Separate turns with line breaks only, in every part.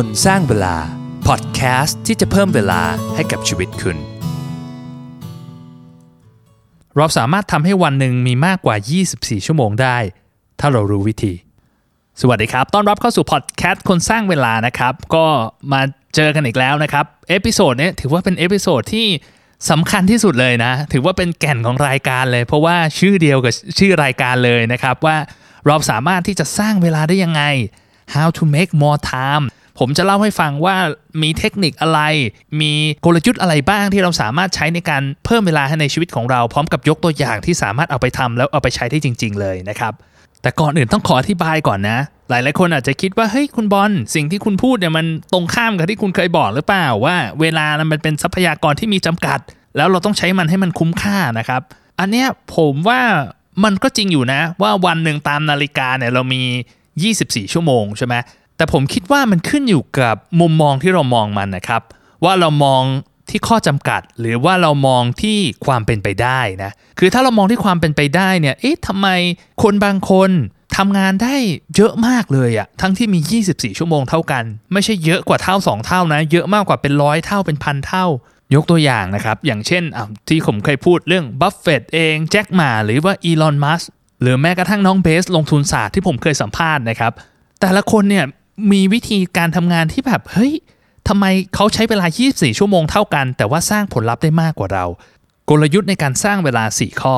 คนสร้างเวลา พอดแคสต์ที่จะเพิ่มเวลาให้กับชีวิตคุณ
เราสามารถทำให้วันหนึ่งมีมากกว่า 24 ชั่วโมงได้ ถ้าเรารู้วิธี สวัสดีครับ ต้อนรับเข้าสู่พอดแคสต์คนสร้างเวลานะครับ ก็มาเจอกันอีกแล้วนะครับ episode นี้ถือว่าเป็น episode ที่สำคัญที่สุดเลยนะ ถือว่าเป็นแก่นของรายการเลย เพราะว่าชื่อเดียวกับชื่อรายการเลยนะครับว่าเราสามารถที่จะสร้างเวลาได้ยังไง how to make more time ผมจะเล่าให้ฟังว่ามีเทคนิคอะไร มีกลยุทธ์อะไรบ้างที่เราสามารถใช้ในการเพิ่มเวลาให้ในชีวิตของเราพร้อมกับยกตัวอย่างที่สามารถเอาไปทำแล้วเอาไปใช้ได้จริง ๆ เลยนะครับแต่ก่อนอื่นต้องขออธิบายก่อนนะ หลายๆคนอาจจะคิดว่าเฮ้ยคุณบอลสิ่งที่คุณพูดเนี่ยมันตรงข้ามกับที่คุณเคยบอกหรือเปล่าว่า เวลามันเป็นทรัพยากรที่มีจำกัด แล้วเราต้องใช้มันให้มันคุ้มค่านะครับ อันเนี้ยผมว่ามันก็จริงอยู่นะว่าวันหนึ่งตามนาฬิกาเนี่ยเรามี 24 ชั่วโมงใช่ไหม แต่ผมคิดว่ามันขึ้นอยู่กับมุมมองที่เรามองมันนะครับ ว่าเรามองที่ข้อจำกัด หรือว่าเรามองที่ความเป็นไปได้นะคือถ้าเรามองที่ความเป็นไปได้เนี่ยเอ๊ะทำไมคนบางคนทำงานได้เยอะมากเลยอะทั้งที่มี 24 ชั่วโมงเท่ากัน ไม่ใช่เยอะกว่าเท่า 2 เท่านะ เยอะมากกว่าเป็นร้อยเท่าเป็นพันเท่า ยกตัวอย่างนะครับ อย่างเช่นที่ผมเคยพูดเรื่องบัฟเฟตเองแจ็คหม่าหรือว่าอีลอนมัสก์หรือแม้กระทั่งน้องเบสลงทุนศาสตร์ที่ผมเคยสัมภาษณ์นะครับ แต่ละคนเนี่ย มีวิธีการทำงานที่แบบเฮ้ยทำไมเขาใช้เวลา 24 ชั่วโมงเท่ากัน แต่ว่าสร้างผลลัพธ์ได้มากกว่าเรา กลยุทธ์ในการสร้างเวลา 4 ข้อ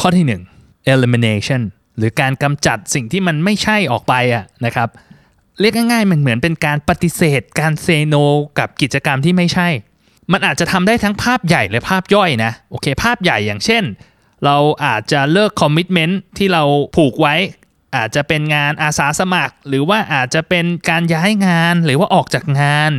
ข้อที่ 1 elimination หรือการกำจัดสิ่งที่มันไม่ใช่ออกไปอะนะครับเรียกง่ายๆมันเหมือนเป็นการปฏิเสธ การเซโนกับกิจกรรมที่ไม่ใช่ มันอาจจะทำได้ทั้งภาพใหญ่และภาพย่อยนะโอเค ภาพใหญ่อย่างเช่น เราอาจจะเลิกคอมมิชเมนต์ที่เราผูกไว้ อาจจะเป็นงานอาสาสมัคร หรือว่าอาจจะเป็นการย้ายงานหรือว่าออกจากงาน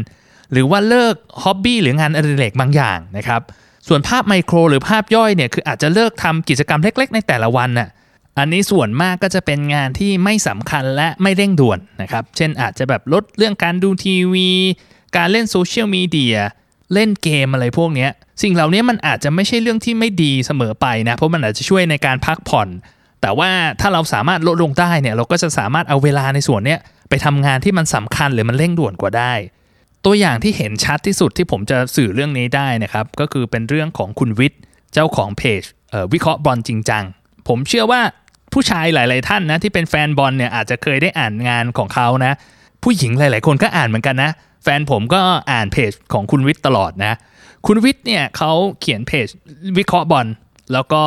หรือว่าเลิกฮ็อบบี้หรืองานอดิเรกบางอย่างนะครับส่วนภาพไมโครหรือภาพย่อยเนี่ยคืออาจจะเลิกทำกิจกรรมเล็ก ๆ ในแต่ละวันน่ะอันนี้ส่วนมากก็จะเป็นงานที่ไม่สำคัญและไม่เร่งด่วนนะครับ เช่นอาจจะแบบลดเรื่องการดูทีวี การเล่นโซเชียลมีเดียเล่นเกมอะไรพวกนี้สิ่งเหล่านี้มันอาจจะไม่ใช่เรื่องที่ไม่ดีเสมอไปนะ เพราะมันอาจจะช่วยในการพักผ่อน แต่ว่าถ้าเราสามารถลดลงได้เนี่ยเราก็จะสามารถเอาเวลาในส่วนนี้ไปทำงานที่มันสำคัญหรือมันเร่งด่วนกว่าได้ ตัวอย่างที่เห็นชัดที่สุดที่ผมจะสื่อเรื่องนี้ได้นะครับ ก็คือเป็นเรื่องของคุณวิทย์เจ้าของเพจวิเคราะห์บอลจริงจังผมเชื่อว่าผู้ชายหลาย ๆ ท่านนะที่เป็นแฟนบอลเนี่ยอาจจะเคยได้อ่านงานของเขานะ ผู้หญิงหลาย ๆ คนก็อ่านเหมือนกันนะ แฟนผมก็อ่านเพจของคุณวิทย์ตลอดนะ คุณวิทย์เนี่ยเขาเขียนเพจวิเคราะห์บอล แล้วก็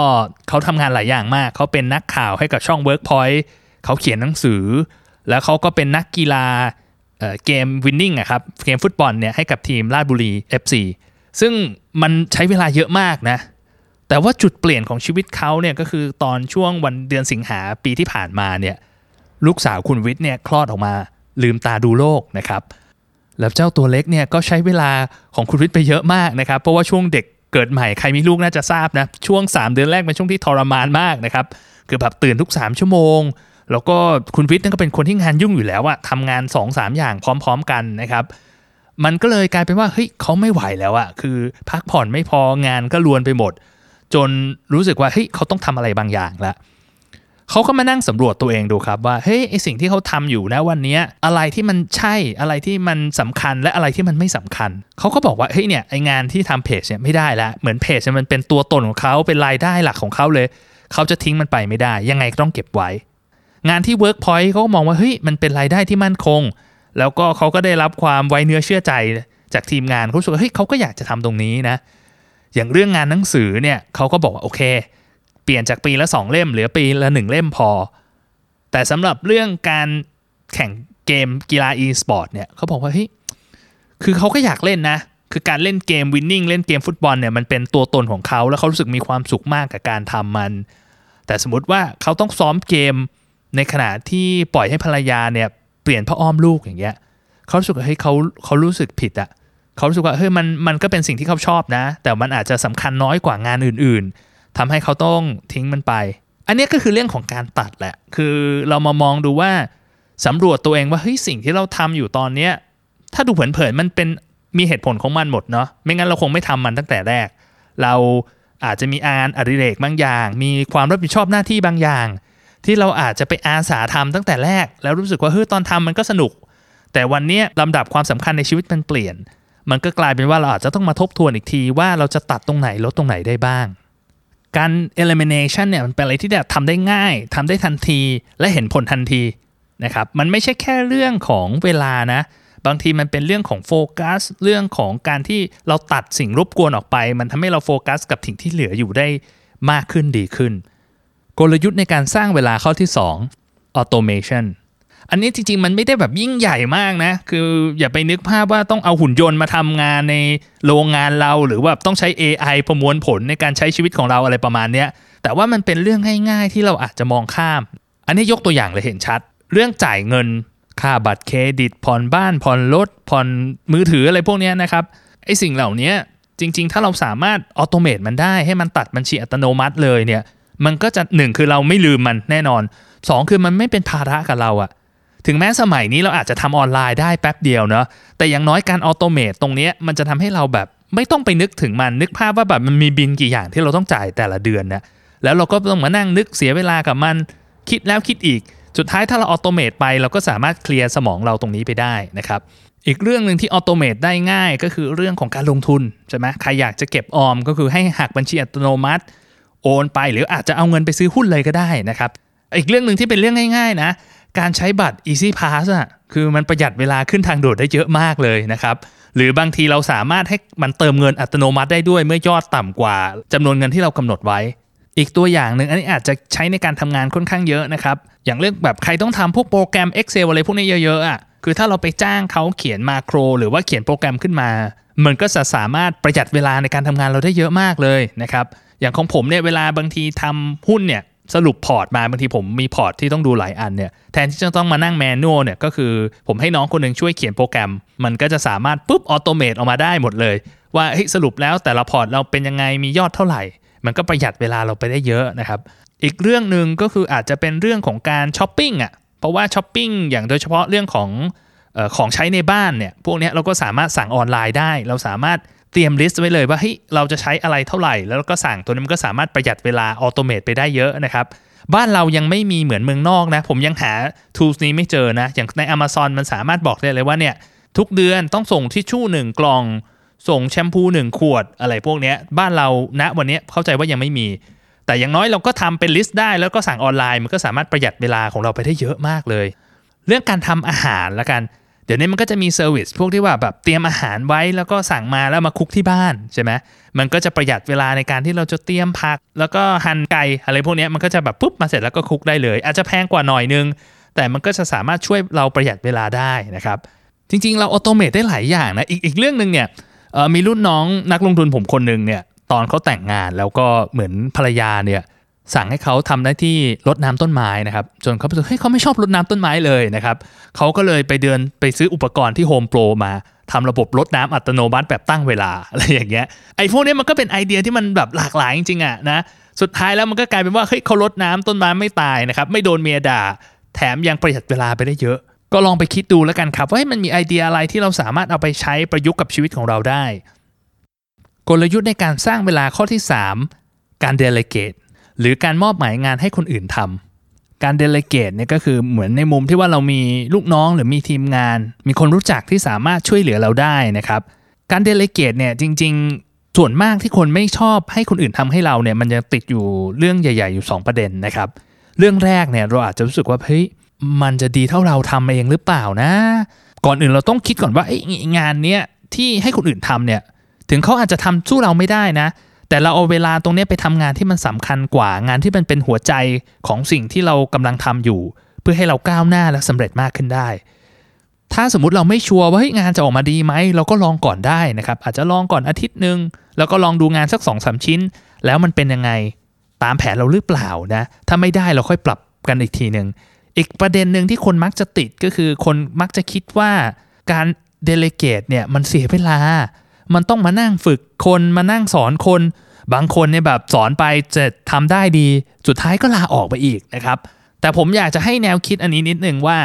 เขาทำงานหลายอย่างมาก เขาเป็นนักข่าวให้กับช่อง Workpoint เขาเขียนหนังสือ แล้วเขาก็เป็นนักกีฬาเกมวินนิ่งอะครับเกมฟุตบอลเนี่ยให้กับทีมราชบุรี FC ซึ่งมันใช้เวลาเยอะมากนะ แต่ว่าจุดเปลี่ยนของชีวิตเขาเนี่ยก็คือตอนช่วงวันเดือนสิงหาปีที่ผ่านมาเนี่ยลูกสาวคุณวิทย์เนี่ยคลอดออกมาลืมตาดูโลกนะครับแล้วเจ้าตัวเล็กเนี่ยก็ใช้เวลาของคุณวิทย์ไปเยอะมากนะครับ เพราะว่าช่วงเด็ก เกิดใหม่ใครมีลูกน่าจะทราบนะ ช่วง 3 เดือนแรกเป็นช่วงที่ทรมานมากนะครับคือแบบตื่นทุก 3 ชั่วโมง แล้วก็คุณวิทย์นั่นก็เป็นคนที่งานยุ่งอยู่แล้วอะทำงาน 2-3 อย่างพร้อม ๆ กันนะครับมันก็เลยกลายเป็นว่าเฮ้ยเขาไม่ไหวแล้วอะคือพักผ่อนไม่พองานก็ลวนไปหมด จนรู้สึกว่าเฮ้ยเขาต้องทำอะไรบางอย่างละ เขาก็มานั่งสำรวจตัวเองดูครับว่าเฮ้ยไอสิ่งที่เขาทำอยู่นะวันนี้อะไรที่มันใช่อะไรที่มันสำคัญและอะไรที่มันไม่สำคัญ เขาก็บอกว่าเฮ้ยเนี่ยไองานที่ทำเพจเนี่ยไม่ได้ละเหมือนเพจมันเป็นตัวตนของเขาเป็นรายได้หลักของเขาเลย เขาจะทิ้งมันไปไม่ได้ ยังไงก็ต้องเก็บไว้ งานที่ Workpoint เขาก็มองว่าเฮ้ยมันเป็นรายได้ที่มั่นคง แล้วก็เขาก็ได้รับความไว้เนื้อเชื่อใจจากทีมงานเขาสึกว่าเฮ้ยเขาก็อยากจะทำตรงนี้นะ อย่างเรื่องงานหนังสือเนี่ยเขาก็บอกว่าโอเค เปลี่ยนจากปีละ 2 เล่มเหลือปีละ 1 เล่มพอ แต่สำหรับเรื่องการแข่งเกมกีฬา e-sport เนี่ยเขาบอกว่าเฮ้ยคือเขาก็อยากเล่นนะ คือการเล่นเกมวินนิ่งเล่นเกมฟุตบอลเนี่ยมันเป็นตัวตนของเขาแล้วเขารู้สึกมีความสุขมากกับการทำมัน แต่สมมติว่าเขาต้องซ้อมเกมในขณะที่ปล่อยให้ภรรยาเนี่ยเปลี่ยนพ่ออ้อมลูกอย่างเงี้ยเขารู้สึกเฮ้ยเขาเขารู้สึกผิดอะเขารู้สึกว่าเฮ้ยมันมันก็เป็นสิ่งที่เขาชอบนะ แต่มันอาจจะสำคัญน้อยกว่างานอื่นๆ ทำให้เขาต้องทิ้งมันไป อันนี้ก็คือเรื่องของการตัดแหละ คือเรามามองดูว่าสำรวจตัวเองว่าเฮ้ยสิ่งที่เราทำอยู่ตอนเนี้ยถ้าดูเผินๆมันเป็นมีเหตุผลของมันหมดเนาะไม่งั้นเราคงไม่ทำมันตั้งแต่แรก เราอาจจะมีงานอดิเรกบางอย่าง มีความรับผิดชอบหน้าที่บางอย่าง ที่เราอาจจะไปอาสาทำตั้งแต่แรก แล้วรู้สึกว่าเฮ้ยตอนทำมันก็สนุก แต่วันนี้ลำดับความสำคัญในชีวิตมันเปลี่ยน มันก็กลายเป็นว่าเราอาจจะต้องมาทบทวนอีกทีว่าเราจะตัดตรงไหนลดตรงไหนได้บ้าง การ elimination เนี่ยมันเป็นอะไรที่แบบทำได้ง่ายทำได้ทันทีและเห็นผลทันทีนะครับมันไม่ใช่แค่เรื่องของเวลานะ บางทีมันเป็นเรื่องของโฟกัสเรื่องของการที่เราตัดสิ่งรบกวนออกไป มันทำให้เราโฟกัสกับสิ่งที่เหลืออยู่ได้มากขึ้นดีขึ้น กลยุทธ์ในการสร้างเวลาข้อที่ 2 automation อันนี้จริงๆ มันไม่ได้แบบยิ่งใหญ่มากนะ คืออย่าไปนึกภาพว่าต้องเอาหุ่นยนต์มาทำงานในโรงงานเรา หรือว่าต้องใช้ AI ประมวลผลในการใช้ชีวิตของเราอะไรประมาณเนี้ยแต่ว่ามันเป็นเรื่องง่ายๆที่เราอาจจะมองข้าม อันนี้ยกตัวอย่างเลยเห็นชัด เรื่องจ่ายเงินค่าบัตรเครดิตผ่อนบ้านผ่อนรถผ่อนมือถืออะไรพวกนี้นะครับไอสิ่งเหล่านี้จริง ๆ ถ้าเราสามารถ automate มันได้ให้มันตัดบัญชีอัตโนมัติเลยเนี่ยมันก็จะหนึ่งคือเราไม่ลืมมันแน่นอนสองคือมันไม่เป็นภาระกับเราอะ ถึงแม้สมัยนี้เราอาจจะทำออนไลน์ได้แป๊บเดียวเนาะแต่อย่างน้อยการ automate ตรงนี้มันจะทำให้เราแบบไม่ต้องไปนึกถึงมันนึกภาพว่าแบบมันมีบิลกี่อย่างที่เราต้องจ่ายแต่ละเดือนนะแล้วเราก็ต้องมานั่งนึกเสียเวลากับมันคิดแล้วคิดอีก สุดท้ายถ้าเรา automate ไป เราก็สามารถเคลียร์สมองเราตรงนี้ไปได้นะครับอีกเรื่องหนึ่งที่ automate ได้ง่ายก็คือเรื่องของการลงทุนใช่ไหมใครอยากจะเก็บออมก็คือให้หักบัญชีอัตโนมัติ โอนไปหรืออาจจะเอาเงินไปซื้อหุ้นเลยก็ได้นะครับอีกเรื่องหนึ่งที่เป็นเรื่องง่าย ๆ นะ การใช้บัตร Easy Pass อะคือมันประหยัดเวลาขึ้นทางด่วนได้เยอะมากเลยนะครับ หรือบางทีเราสามารถให้มันเติมเงินอัตโนมัติได้ด้วยเมื่อยอดต่ำกว่าจำนวนเงินที่เรากำหนดไว้ อีกตัวอย่างหนึ่งอันนี้อาจจะใช้ในการทำงานค่อนข้างเยอะนะครับ อย่างเรื่องแบบใครต้องทำพวกโปรแกรม Excel อะไรพวกนี้เยอะๆอะคือถ้าเราไปจ้างเขาเขียน macro หรือว่าเขียนโปรแกรมขึ้นมา มันก็จะสามารถประหยัดเวลาในการทำงานเราได้เยอะมากเลยนะครับอย่างของผมเนี่ยเวลาบางทีทำหุ้นเนี่ย สรุปพอร์ตมาบางทีผมมีพอร์ตที่ต้องดูหลายอันเนี่ยแทนที่จะต้องมานั่ง manual เนี่ยก็คือผมให้น้องคนหนึ่งช่วยเขียนโปรแกรม มันก็จะสามารถปุ๊บ automate ออกมาได้หมดเลย ว่าเฮ้ยสรุปแล้วแต่ละพอร์ตเราเป็นยังไงมียอดเท่าไหร่ มันก็ประหยัดเวลาเราไปได้เยอะนะครับอีกเรื่องหนึ่งก็คืออาจจะเป็นเรื่องของการช้อปปิ้งอะเพราะว่าช้อปปิ้งอย่างโดยเฉพาะเรื่องของของใช้ในบ้านเนี่ยพวกนี้เราก็สามารถสั่งออนไลน์ได้ เราสามารถ เตรียม list ไว้เลยว่าเฮ้ยเราจะใช้อะไรเท่าไหร่ แล้วก็สั่งตัวนี้มันก็สามารถประหยัดเวลา automate ไปได้เยอะนะครับ บ้านเรายังไม่มีเหมือนเมืองนอกนะ ผมยังหา tools นี้ไม่เจอนะ อย่างใน Amazon มันสามารถบอกได้เลยว่าเนี่ยทุกเดือนต้องส่งทิชชู่หนึ่งกล่อง ส่งแชมพูหนึ่งขวดอะไรพวกเนี้ยบ้านเราณวันนี้เข้าใจว่ายังไม่มี แต่อย่างน้อยเราก็ทำเป็น list ได้แล้วก็สั่งออนไลน์มันก็สามารถประหยัดเวลาของเราไปได้เยอะมากเลย เรื่องการทำอาหารละกัน ดี๋ยวนี้มันก็จะมี service พวกที่ว่าแบบเตรียมอาหารไว้แล้วก็สั่งมาแล้วมา cook ที่บ้านใช่ไหมมันก็จะประหยัดเวลาในการที่เราจะเตรียมผัก แล้วก็หั่นไก่อะไรพวกนี้มันก็จะแบบปุ๊บมาเสร็จแล้วก็คุกได้เลย อาจจะแพงกว่าหน่อยนึง แต่มันก็จะสามารถช่วยเราประหยัดเวลาได้นะครับ จริง ๆ เราออโตเมตได้หลายอย่างนะอีกอีกเรื่องหนึ่งเนี่ยมีรุ่นน้องนักลงทุนผมคนหนึ่งเนี่ยตอนเขาแต่งงานแล้วก็เหมือนภรรยาเนี่ย สั่งให้เขาทำหน้าที่รดน้ำต้นไม้นะครับ จนเขาไปรู้เฮ้ยเขาไม่ชอบรดน้ำต้นไม้เลยนะครับเขาก็เลยไปเดินไปซื้ออุปกรณ์ที่โฮมโปรมาทำระบบรดน้ำอัตโนมัติแบบตั้งเวลาอะไรอย่างเงี้ยไอ้พวกนี้มันก็เป็นไอเดียที่มันแบบหลากหลายจริงๆอะนะสุดท้ายแล้วมันก็กลายเป็นว่าเฮ้ยเขารดน้ำต้นไม้ไม่ตายนะครับไม่โดนเมียด่า แถมยังประหยัดเวลาไปได้เยอะ ก็ลองไปคิดดูแล้วกันครับว่ามันมีไอเดียอะไรที่เราสามารถเอาไปใช้ประยุกต์กับชีวิตของเราได้ กลยุทธ์ในการสร้างเวลาข้อที่ 3 การเดล g a t e หรือการมอบหมายงานให้คนอื่นทำการเดล g a t e เนี่ยก็คือเหมือนในมุมที่ว่าเรามีลูกน้องหรือมีทีมงาน มีคนรู้จักที่สามารถช่วยเหลือเราได้นะครับ การเดล g a t e เนี่ยจริง ๆ ส่วนมากที่คนไม่ชอบให้คนอื่นทำให้เราเนี่ยมันจะติดอยู่เรื่องใหญ่ ๆ อยู่ 2 ประเด็นนะครับ เรื่องแรกเนี่ยเราอาจจะรู้สึกว่าเฮ้ยมันจะดีเท่าเราทำเองหรือเปล่านะ ก่อนอื่นเราต้องคิดก่อนว่าไอ้งานเนี้ยที่ให้คนอื่นทำเนี่ยถึงเขาอาจจะทำสู้เราไม่ได้นะ แต่เราเอาเวลาตรงนี้ไปทำงานที่มันสำคัญกว่างานที่มันเป็นหัวใจของสิ่งที่เรากำลังทำอยู่ เพื่อให้เราก้าวหน้าและสำเร็จมากขึ้นได้ ถ้าสมมติเราไม่ชัวร์ว่าเฮ้ยงานจะออกมาดีไหมเราก็ลองก่อนได้นะครับ อาจจะลองก่อนอาทิตย์หนึ่งแล้วก็ลองดูงานสัก2อสชิ้น แล้วมันเป็นยังไงตามแผนเราหรือเปล่านะถ้าไม่ได้เราค่อยปรับกันอีกทีหนึ่งอีกประเด็นหนึ่งที่คนมักจะติดก็คือคนมักจะคิดว่าการเดเลเกตเนี่ยมันเสียเวลา มันต้องมานั่งฝึกคนมานั่งสอนคน บางคนเนี่ยแบบสอนไปจะทำได้ดี สุดท้ายก็ลาออกไปอีกนะครับ แต่ผมอยากจะให้แนวคิดอันนี้นิดหนึ่งว่า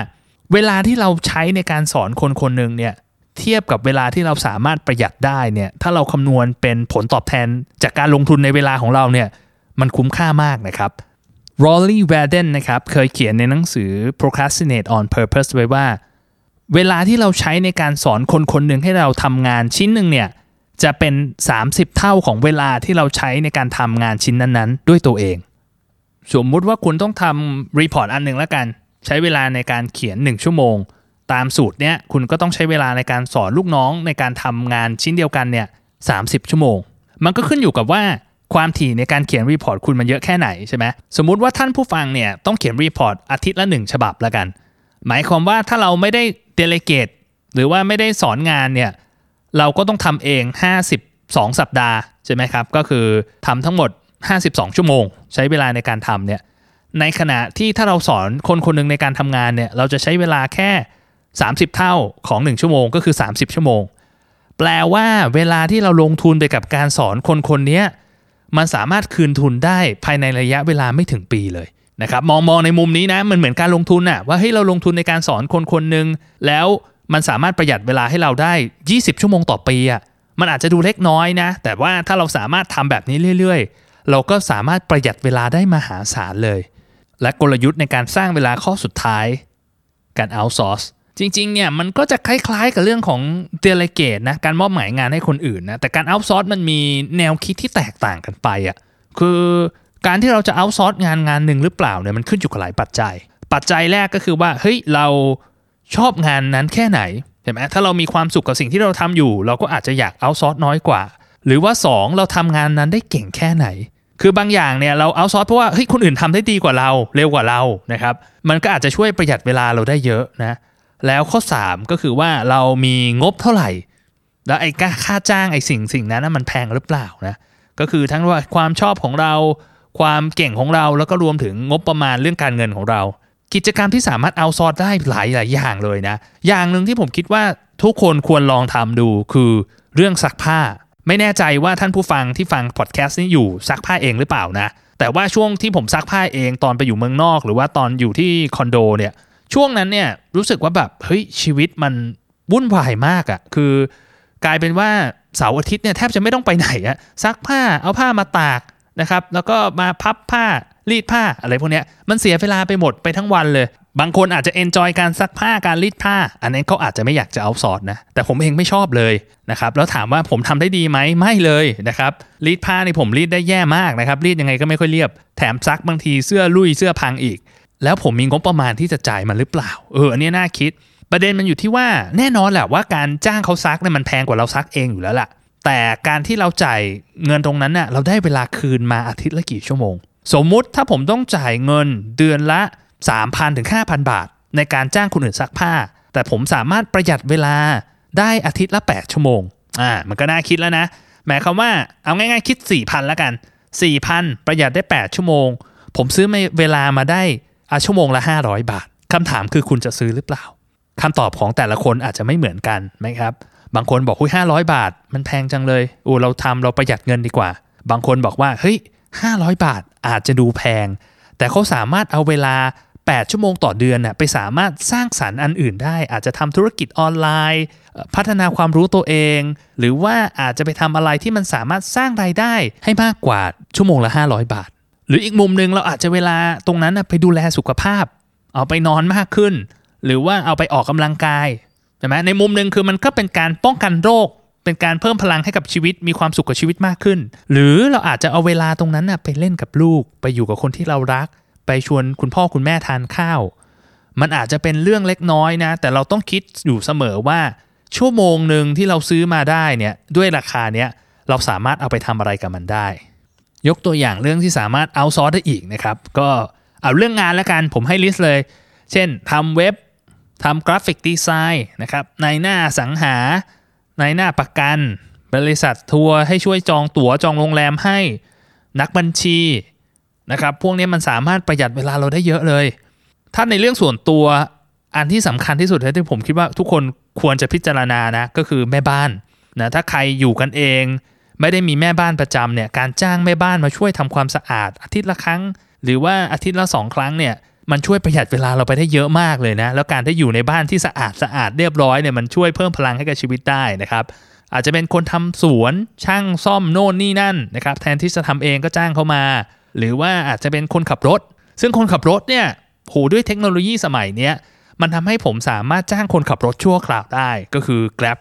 เวลาที่เราใช้ในการสอนคนคนหนึ่งเนี่ยเทียบกับเวลาที่เราสามารถประหยัดได้เนี่ยถ้าเราคำนวณเป็นผลตอบแทนจากการลงทุนในเวลาของเราเนี่ยมันคุ้มค่ามากนะครับ r o l l y w a d e n นะครับเคยเขียนในหนังสือ procrastinate on purpose ไว้ว่า เวลาที่เราใช้ในการสอนคนคนหนึ่งให้เราทำงานชิ้นหนึ่งเนี่ยจะเป็น 30 เท่าของเวลาที่เราใช้ในการทำงานชิ้นนั้นๆ ด้วยตัวเอง สมมุติว่าคุณต้องทำ report อันหนึ่งแล้วกัน ใช้เวลาในการเขียน 1 ชั่วโมง ตามสูตรเนี้ยคุณก็ต้องใช้เวลาในการสอนลูกน้องในการทำงานชิ้นเดียวกันเนี่ย30ชั่วโมง มันก็ขึ้นอยู่กับว่าความถี่ในการเขียน report คุณมันเยอะแค่ไหนใช่ไหมสมมุติว่าท่านผู้ฟังเนี่ยต้องเขียน report อาทิตย์ละหนึ่งฉบับแล้วกัน หมายความว่าถ้าเราไม่ได้ เดเลเกตหรือว่าไม่ได้สอนงานเนี่ยเราก็ต้องทำเอง 52 สัปดาห์ใช่ไหมครับ ก็คือทำทั้งหมด 52 ชั่วโมง ใช้เวลาในการทำเนี่ยในขณะที่ถ้าเราสอนคนคนหนึ่งในการทำงานเนี่ยเราจะใช้เวลาแค่ 30 เท่าของ 1 ชั่วโมงก็คือ 30 ชั่วโมง แปลว่าเวลาที่เราลงทุนไปกับการสอนคนคนนี้มันสามารถคืนทุนได้ภายในระยะเวลาไม่ถึงปีเลย นะครับมองมองในมุมนี้นะมันเหมือนการลงทุนอะว่าเฮ้ยเราลงทุนในการสอนคนคนหนึ่งแล้วมันสามารถประหยัดเวลาให้เราได้ 20 ชั่วโมงต่อปีอะมันอาจจะดูเล็กน้อยนะ แต่ว่าถ้าเราสามารถทำแบบนี้เรื่อย ๆ เราก็สามารถประหยัดเวลาได้มหาศาลเลย และกลยุทธ์ในการสร้างเวลาข้อสุดท้าย การ outsource จริงๆเนี่ยมันก็จะคล้ายๆกับเรื่องของ delegate นะการมอบหมายงานให้คนอื่นนะแต่การ outsource มันมีแนวคิดที่แตกต่างกันไปอะ่ะคือ การที่เราจะ outsource งานงานหนึ่งหรือเปล่าเนี่ยมันขึ้นอยู่กับหลายปัจจัย ปัจจัยแรกก็คือว่าเฮ้ยเราชอบงานนั้นแค่ไหนเห็นไหมถ้าเรามีความสุขกับสิ่งที่เราทำอยู่ เราก็อาจจะอยาก outsource น้อยกว่า หรือว่า 2 เราทำงานนั้นได้เก่งแค่ไหน คือบางอย่างเนี่ยเราเอาซอร์สเพราะว่าเฮ้ยคนอื่นทำได้ดีกว่าเราเร็วกว่าเรานะครับมันก็อาจจะช่วยประหยัดเวลาเราได้เยอะนะแล้วข้อ 3 ก็คือว่าเรามีงบเท่าไหร่ แล้วไอ้ค่าจ้างไอ้สิ่งสิ่งนั้นมันแพงหรือเปล่านะก็คือทั้งว่าความชอบของเรา ความเก่งของเราแล้วก็รวมถึงงบประมาณเรื่องการเงินของเรา กิจกรรมที่สามารถเอาซอร์สได้หลายหลายอย่างเลยนะ อย่างหนึ่งที่ผมคิดว่าทุกคนควรลองทำดูคือเรื่องซักผ้า ไม่แน่ใจว่าท่านผู้ฟังที่ฟังพอดแคสต์นี้อยู่ซักผ้าเองหรือเปล่านะ แต่ว่าช่วงที่ผมซักผ้าเองตอนไปอยู่เมืองนอก หรือว่าตอนอยู่ที่คอนโดเนี่ยช่วงนั้นเนี่ยรู้สึกว่าแบบเฮ้ยชีวิตมันวุ่นวายมากอะ่ะคือกลายเป็นว่าเสาร์อาทิตย์เนี่ยแทบจะไม่ต้องไปไหนอะซักผ้าเอาผ้ามาตาก นะครับ แล้วก็มาพับผ้ารีดผ้าอะไรพวกนี้มันเสียเวลาไปหมดไปทั้งวันเลย บางคนอาจจะ enjoy การซักผ้าการรีดผ้า อันนี้เขาอาจจะไม่อยากจะเอาสอดนะ แต่ผมเองไม่ชอบเลยนะครับ แล้วถามว่าผมทำได้ดีไหมไม่เลยนะครับ รีดผ้าในผมรีดได้แย่มากนะครับ รีดยังไงก็ไม่ค่อยเรียบ แถมซักบางทีเสื้อลุยเสื้อพังอีก แล้วผมมีงบประมาณที่จะจ่ายมันหรือเปล่า เออ อันนี้น่าคิด ประเด็นมันอยู่ที่ว่าแน่นอนแหละว่าการจ้างเขาซักเนี่ยมันแพงกว่าเราซักเองอยู่แล้วล่ะ แต่การที่เราจ่ายเงินตรงนั้นน่ะเราได้เวลาคืนมาอาทิตย์ละกี่ชั่วโมง สมมุติถ้าผมต้องจ่ายเงินเดือนละ 3,000ถึง5,000 บาท ในการจ้างคนอื่นซักผ้า แต่ผมสามารถประหยัดเวลาได้อาทิตย์ละ 8 ชั่วโมงอ่ามันก็น่าคิดแล้วนะหมายความว่าเอาง่ายๆคิด 4,000แล้วกัน 4,000 ประหยัดได้ 8 ชั่วโมง ผมซื้อเวลามาได้อาชั่วโมงละ 500 บาทคำถามคือคุณจะซื้อหรือเปล่า คำตอบของแต่ละคนอาจจะไม่เหมือนกันไหมครับ บางคนบอกคุยห้าร้อยบาท มันแพงจังเลยโอ้เราทำเราประหยัดเงินดีกว่า บางคนบอกว่าเฮ้ยห้าร้อยบาทอาจจะดูแพง แต่เขาสามารถเอาเวลา 8 ชั่วโมงต่อเดือนน่ะไปสามารถสร้างสรรค์อันอื่นได้ อาจจะทำธุรกิจออนไลน์ พัฒนาความรู้ตัวเอง หรือว่าอาจจะไปทำอะไรที่มันสามารถสร้างรายได้ให้มากกว่าชั่วโมงละ 500 บาท หรืออีกมุมหนึ่งเราอาจจะเวลาตรงนั้นน่ะไปดูแลสุขภาพ เอาไปนอนมากขึ้น หรือว่าเอาไปออกกำลังกายใช่ไหมในมุมหนึ่งคือมันก็เป็นการป้องกันโรค เป็นการเพิ่มพลังให้กับชีวิตมีความสุขกับชีวิตมากขึ้น หรือเราอาจจะเอาเวลาตรงนั้นน่ะไปเล่นกับลูก ไปอยู่กับคนที่เรารัก ไปชวนคุณพ่อคุณแม่ทานข้าว มันอาจจะเป็นเรื่องเล็กน้อยนะ แต่เราต้องคิดอยู่เสมอว่าชั่วโมงหนึ่งที่เราซื้อมาได้เนี่ยด้วยราคาเนี้ยเราสามารถเอาไปทำอะไรกับมันได้ ยกตัวอย่างเรื่องที่สามารถเอาซอสได้อีกนะครับ ก็เอาเรื่องงานแล้วกันผมให้ list เลย เช่นทำเว็บ ทำกราฟิกดีไซน์นะครับนายหน้าอสังหา นายหน้าประกัน บริษัททัวร์ให้ช่วยจองตั๋วจองโรงแรมให้นักบัญชีนะครับพวกนี้มันสามารถประหยัดเวลาเราได้เยอะเลย ถ้าในเรื่องส่วนตัวอันที่สำคัญที่สุดที่ผมคิดว่าทุกคนควรจะพิจารณานะก็คือแม่บ้านนะถ้าใครอยู่กันเอง ไม่ได้มีแม่บ้านประจำเนี่ยการจ้างแม่บ้านมาช่วยทำความสะอาด อาทิตย์ละครั้ง หรือว่าอาทิตย์ละสองครั้งเนี่ย มันช่วยประหยัดเวลาเราไปได้เยอะมากเลยนะ แล้วการได้อยู่ในบ้านที่สะอาดสะอาดเรียบร้อยเนี่ยมันช่วยเพิ่มพลังให้กับชีวิตได้นะครับอาจจะเป็นคนทำสวนช่างซ่อมโน่นนี่นั่นนะครับแทนที่จะทำเองก็จ้างเขามา หรือว่าอาจจะเป็นคนขับรถ ซึ่งคนขับรถเนี่ยโหด้วยเทคโนโลยีสมัยเนี้ยมันทำให้ผมสามารถจ้างคนขับรถชั่วคราวได้ก็คือ Grab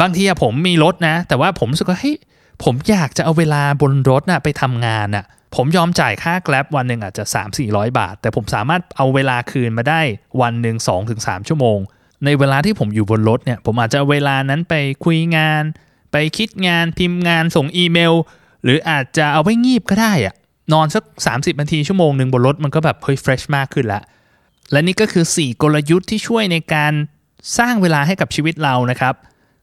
บางทีอะผมมีรถนะ แต่ว่าผมรู้สึกว่าเฮ้ยผมอยากจะเอาเวลาบนรถนะไปทำงานน่ะ ผมยอมจ่ายค่า Grab วันหนึ่งอาจจะ 3-400 บาท แต่ผมสามารถเอาเวลาคืนมาได้วันหนึ่ง2-3 ชั่วโมง ในเวลาที่ผมอยู่บนรถเนี่ยผมอาจจะเอาเวลานั้นไปคุยงาน ไปคิดงานพิมพ์งานส่งอีเมล หรืออาจจะเอาไว้งีบก็ได้อะนอนสัก 30นาทีชั่วโมงหนึ่งบนรถมันก็แบบเฮ้ยเฟรชมากขึ้นละและนี่ก็คือ 4 กลยุทธ์ที่ช่วยในการสร้างเวลาให้กับชีวิตเรานะครับ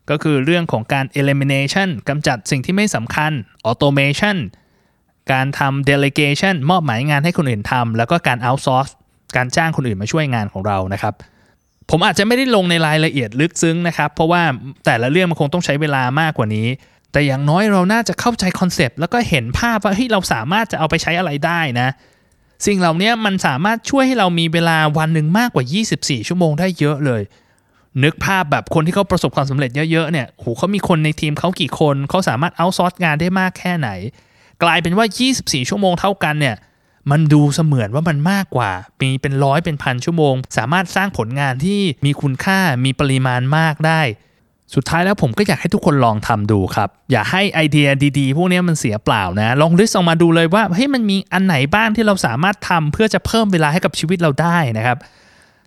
ก็คือเรื่องของการ elimination กำจัดสิ่งที่ไม่สำคัญ automation การทำ delegation มอบหมายงานให้คนอื่นทำแล้วก็การ outsource การจ้างคนอื่นมาช่วยงานของเรานะครับ ผมอาจจะไม่ได้ลงในรายละเอียดลึกซึ้งนะครับ เพราะว่าแต่ละเรื่องมันคงต้องใช้เวลามากกว่านี้ แต่อย่างน้อยเราน่าจะเข้าใจ concept แล้วก็เห็นภาพว่าเฮ้ยเราสามารถจะเอาไปใช้อะไรได้นะ สิ่งเหล่านี้มันสามารถช่วยให้เรามีเวลาวันหนึ่งมากกว่า 24 ชั่วโมงได้เยอะเลยนึกภาพแบบคนที่เขาประสบความสำเร็จเยอะๆเนี่ย โหเขามีคนในทีมเขากี่คน เขาสามารถ outsource งานได้มากแค่ไหน กลายเป็นว่า 24 ชั่วโมงเท่ากันเนี่ยมันดูเสมือนว่ามันมากกว่า มีเป็นร้อยเป็นพันชั่วโมง สามารถสร้างผลงานที่มีคุณค่ามีปริมาณมากได้ สุดท้ายแล้วผมก็อยากให้ทุกคนลองทำดูครับ อย่าให้ไอเดียดีๆ พวกนี้มันเสียเปล่านะ ลอง list ออกมาดูเลยว่าเฮ้ยมันมีอันไหนบ้างที่เราสามารถทำเพื่อจะเพิ่มเวลาให้กับชีวิตเราได้นะครับ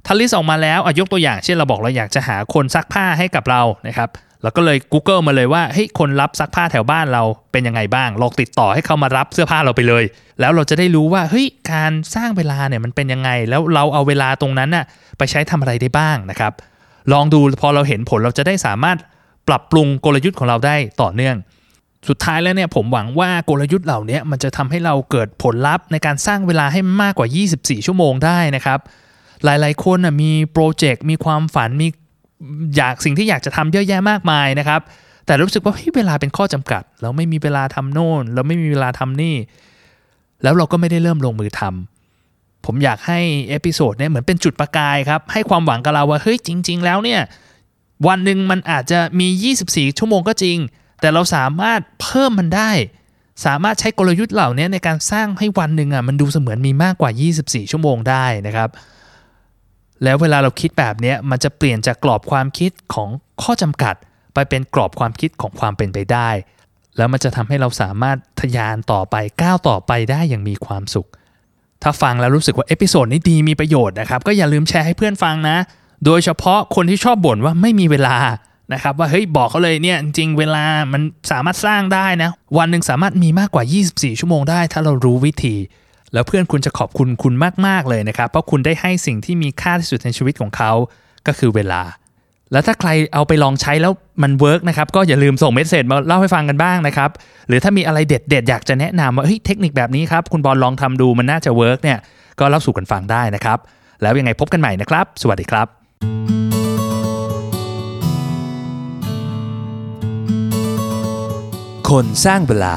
ถ้า list ออกมาแล้วยกตัวอย่างเช่นเราบอกเราอยากจะหาคนซักผ้าให้กับเรานะครับ เราก็เลย Google มาเลยว่าเฮ้ยคนรับซักผ้าแถวบ้านเราเป็นยังไงบ้างลองติดต่อให้เขามารับเสื้อผ้าเราไปเลย แล้วเราจะได้รู้ว่าเฮ้ยการสร้างเวลาเนี่ยมันเป็นยังไง แล้วเราเอาเวลาตรงนั้นน่ะไปใช้ทำอะไรได้บ้างนะครับ ลองดูพอเราเห็นผลเราจะได้สามารถปรับปรุงกลยุทธ์ของเราได้ต่อเนื่อง สุดท้ายแล้วเนี่ยผมหวังว่ากลยุทธ์เหล่านี้มันจะทำให้เราเกิดผลลัพธ์ในการสร้างเวลาให้มากกว่า 24 ชั่วโมงได้นะครับหลาย ๆ คนมีโปรเจกต์มีความฝันมี อยากสิ่งที่อยากจะทำเยอะแยะมากมายนะครับ แต่รู้สึกว่าเวลาเป็นข้อจำกัด เราไม่มีเวลาทำโน่น เราไม่มีเวลาทำนี่ แล้วเราก็ไม่ได้เริ่มลงมือทำผมอยากให้ episode เนี่ยเหมือนเป็นจุดประกายครับ ให้ความหวังกับเราว่าเฮ้ยจริง ๆ แล้วเนี่ยวันหนึ่งมันอาจจะมี 24 ชั่วโมงก็จริง แต่เราสามารถเพิ่มมันได้ สามารถใช้กลยุทธ์เหล่านี้ในการสร้างให้วันหนึ่งอะมันดูเสมือนมีมากกว่า 24 ชั่วโมงได้นะครับ แล้วเวลาเราคิดแบบนี้มันจะเปลี่ยนจากกรอบความคิดของข้อจำกัด ไปเป็นกรอบความคิดของความเป็นไปได้ แล้วมันจะทำให้เราสามารถทะยานต่อไปก้าวต่อไปได้อย่างมีความสุข ถ้าฟังแล้วรู้สึกว่า episode นี้ดีมีประโยชน์นะครับ ก็อย่าลืมแชร์ให้เพื่อนฟังนะ โดยเฉพาะคนที่ชอบบ่นว่าไม่มีเวลานะครับว่าเฮ้ยบอกเขาเลยเนี่ยจริงเวลามันสามารถสร้างได้นะ วันหนึ่งสามารถมีมากกว่า 24 ชั่วโมงได้ ถ้าเรารู้วิธี แล้วเพื่อนคุณจะขอบคุณคุณมากๆเลยนะครับ เพราะคุณได้ให้สิ่งที่มีค่าที่สุดในชีวิตของเขาก็คือเวลา แล้วถ้าใครเอาไปลองใช้แล้วมัน work นะครับ ก็อย่าลืมส่ง message มาเล่าให้ฟังกันบ้างนะครับ หรือถ้ามีอะไรเด็ดๆ อยากจะแนะนำว่าเฮ้ยเทคนิคแบบนี้ครับ คุณบอลลองทำดูมันน่าจะ work เนี่ยก็เล่าสู่กันฟังได้นะครับ แล้วยังไงพบกันใหม่นะครับ สวัสดีครับ
คนสร้างเวลา